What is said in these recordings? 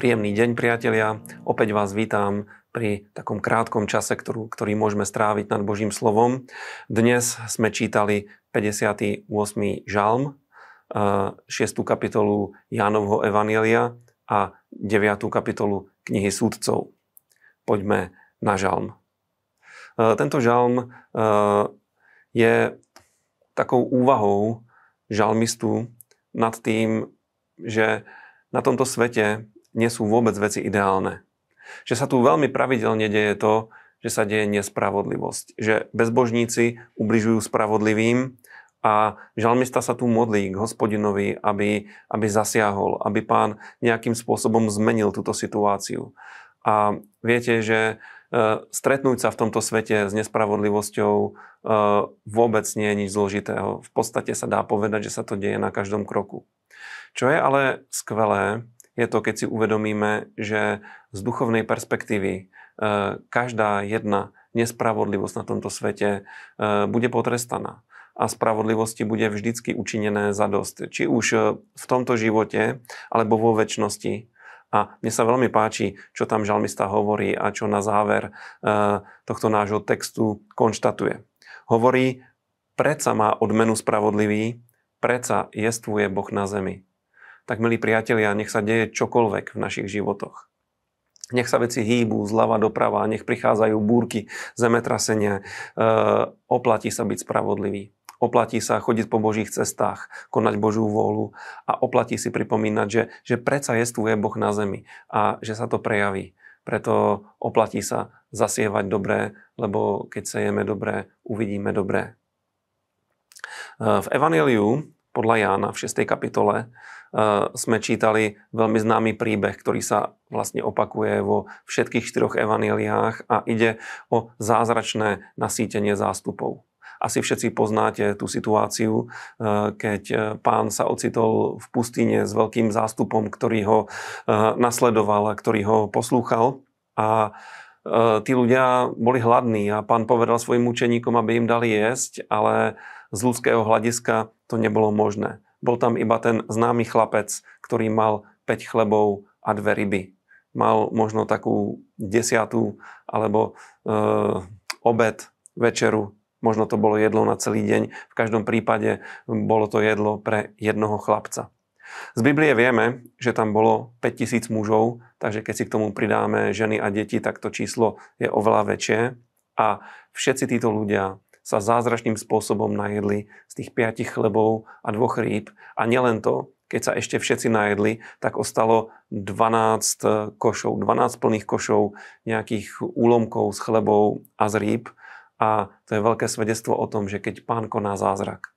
Príjemný deň, priatelia. Opäť vás vítam pri takom krátkom čase, ktorú, ktorý môžeme stráviť nad Božím slovom. Dnes sme čítali 58. žalm, 6. kapitolu Jánovho Evanielia a 9. kapitolu knihy súdcov. Poďme na žalm. Tento žalm je takou úvahou žalmistu nad tým, že na tomto svete nie sú vôbec veci ideálne. Že sa tu veľmi pravidelne deje to, že sa deje nespravodlivosť. Že bezbožníci ubližujú spravodlivým a žalmista sa tu modlí k hospodinovi, aby, aby zasiahol, aby pán nejakým spôsobom zmenil túto situáciu. A viete, že e, stretnúť sa v tomto svete s nespravodlivosťou e, vôbec nie je nič zložitého. V podstate sa dá povedať, že sa to deje na každom kroku. Čo je ale skvelé, je to, keď si uvedomíme, že z duchovnej perspektívy e, každá jedna nespravodlivosť na tomto svete e, bude potrestaná a spravodlivosti bude vždycky učinené za dosť. Či už e, v tomto živote, alebo vo väčšnosti. A mne sa veľmi páči, čo tam žalmista hovorí a čo na záver tohto nášho textu konštatuje. Hovorí, predsa má odmenu spravodlivý, predsa jestvuje Boh na zemi tak milí priatelia, nech sa deje čokoľvek v našich životoch. Nech sa veci hýbu zľava doprava, nech prichádzajú búrky, zemetrasenia. E, oplatí sa byť spravodlivý. Oplatí sa chodiť po Božích cestách, konať Božú vôľu a oplatí si pripomínať, že, že predsa jestvuje Boh na zemi a že sa to prejaví. Preto oplatí sa zasievať dobré, lebo keď sejeme dobré, uvidíme dobré. E, v Evangeliu podľa Jána v 6. kapitole sme čítali veľmi známy príbeh, ktorý sa vlastne opakuje vo všetkých štyroch evaneliách a ide o zázračné nasýtenie zástupov. Asi všetci poznáte tú situáciu, e, keď e, pán sa ocitol v pustine s veľkým zástupom, ktorý ho e, nasledoval a ktorý ho poslúchal. A tí ľudia boli hladní a pán povedal svojim učeníkom, aby im dali jesť, ale z ľudského hľadiska to nebolo možné. Bol tam iba ten známy chlapec, ktorý mal 5 chlebov a dve ryby. Mal možno takú desiatú alebo e, obed, večeru, možno to bolo jedlo na celý deň. V každom prípade bolo to jedlo pre jednoho chlapca. Z Biblie vieme, že tam bolo 5000 mužov, takže keď si k tomu pridáme ženy a deti, tak to číslo je oveľa väčšie. A všetci títo ľudia sa zázračným spôsobom najedli z tých piatich chlebov a dvoch rýb. A nielen to, keď sa ešte všetci najedli, tak ostalo 12 košov, 12 plných košov nejakých úlomkov z chlebov a z rýb. A to je veľké svedectvo o tom, že keď pán koná zázrak,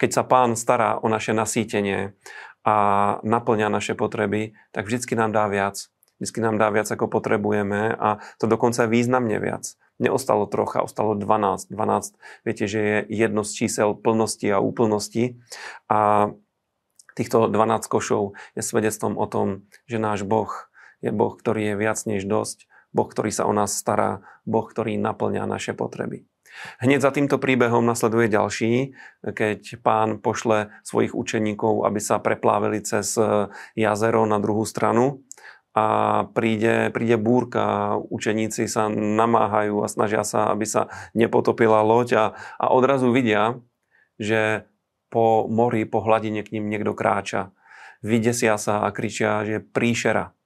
keď sa pán stará o naše nasýtenie a naplňa naše potreby, tak vždycky nám dá viac. Vždycky nám dá viac, ako potrebujeme a to dokonca významne viac neostalo trocha, ostalo 12. 12, viete, že je jedno z čísel plnosti a úplnosti. A týchto 12 košov je svedectvom o tom, že náš Boh je Boh, ktorý je viac než dosť, Boh, ktorý sa o nás stará, Boh, ktorý naplňa naše potreby. Hneď za týmto príbehom nasleduje ďalší, keď pán pošle svojich učeníkov, aby sa preplávili cez jazero na druhú stranu a príde, príde búrka, učeníci sa namáhajú a snažia sa, aby sa nepotopila loď a, a odrazu vidia, že po mori, po hladine k ním niekto kráča. Vydesia sa a kričia, že príšera.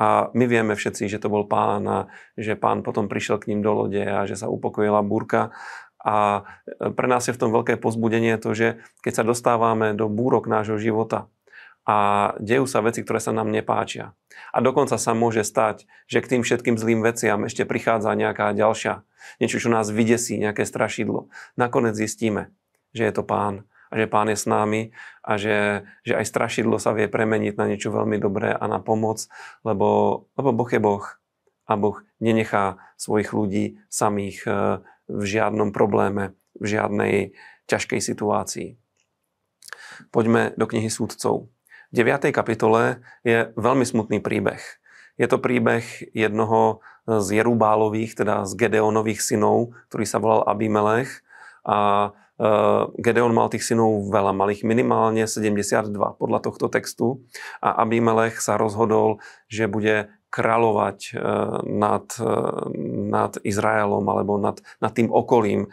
A my vieme všetci, že to bol pán a že pán potom prišiel k ním do lode a že sa upokojila búrka. A pre nás je v tom veľké pozbudenie to, že keď sa dostávame do búrok nášho života, a dejú sa veci, ktoré sa nám nepáčia. A dokonca sa môže stať, že k tým všetkým zlým veciam ešte prichádza nejaká ďalšia, niečo, čo nás vydesí, nejaké strašidlo. Nakoniec zistíme, že je to pán a že pán je s nami a že, že aj strašidlo sa vie premeniť na niečo veľmi dobré a na pomoc, lebo, lebo Boh je Boh a Boh nenechá svojich ľudí samých eh, v žiadnom probléme, v žiadnej ťažkej situácii. Poďme do knihy súdcov. 9. kapitole je veľmi smutný príbeh. Je to príbeh jednoho z Jerubálových, teda z Gedeonových synov, ktorý sa volal Abimelech. A Gedeon mal tých synov veľa, mal ich minimálne 72 podľa tohto textu a Abimelech sa rozhodol, že bude kráľovať nad, nad Izraelom alebo nad, nad tým okolím,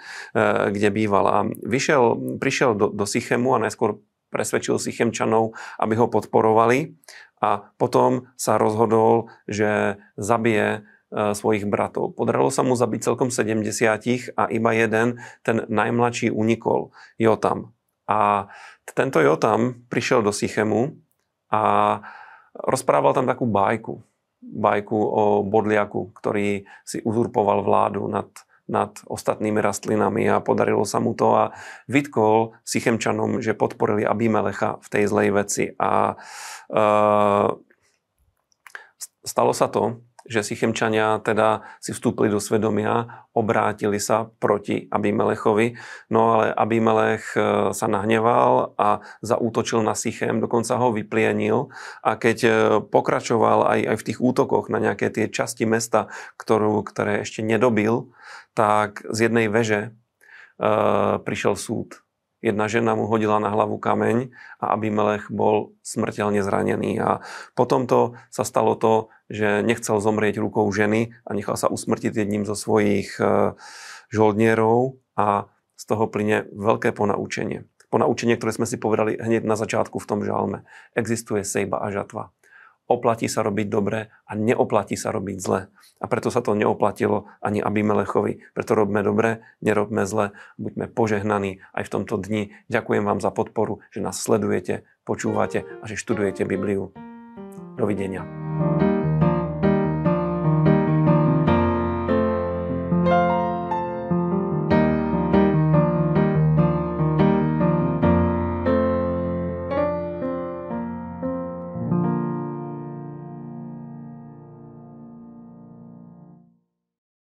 kde býval. A vyšiel, prišiel do, do Sychemu a najskôr presvedčil Sychemčanov, aby ho podporovali a potom sa rozhodol, že zabije E, svojich bratov. Podarilo sa mu zabiť celkom 70 a iba jeden, ten najmladší, unikol, Jotam. A tento Jotam prišiel do Sychemu a rozprával tam takú bajku. Bajku o bodliaku, ktorý si uzurpoval vládu nad, nad ostatnými rastlinami a podarilo sa mu to a vytkol Sychemčanom, že podporili Abimelecha v tej zlej veci. A e, stalo sa to, že Sychemčania teda si vstúpili do svedomia, obrátili sa proti Abimelechovi, no ale Abimelech e, sa nahneval a zaútočil na Sychem, dokonca ho vyplienil. A keď e, pokračoval aj, aj v tých útokoch na nejaké tie časti mesta, ktorú, ktoré ešte nedobil, tak z jednej veže e, prišiel súd. Jedna žena mu hodila na hlavu kameň a Abimelech bol smrteľne zranený. A potom to sa stalo to, že nechcel zomrieť rukou ženy a nechal sa usmrtiť jedním zo svojich e, žoldnierov a z toho plyne veľké ponaučenie. Ponaučenie, ktoré sme si povedali hneď na začiatku v tom žalme. Existuje sejba a žatva oplatí sa robiť dobre a neoplatí sa robiť zle. A preto sa to neoplatilo ani Abimelechovi. Preto robme dobre, nerobme zle, buďme požehnaní aj v tomto dni. Ďakujem vám za podporu, že nás sledujete, počúvate a že študujete Bibliu. Dovidenia.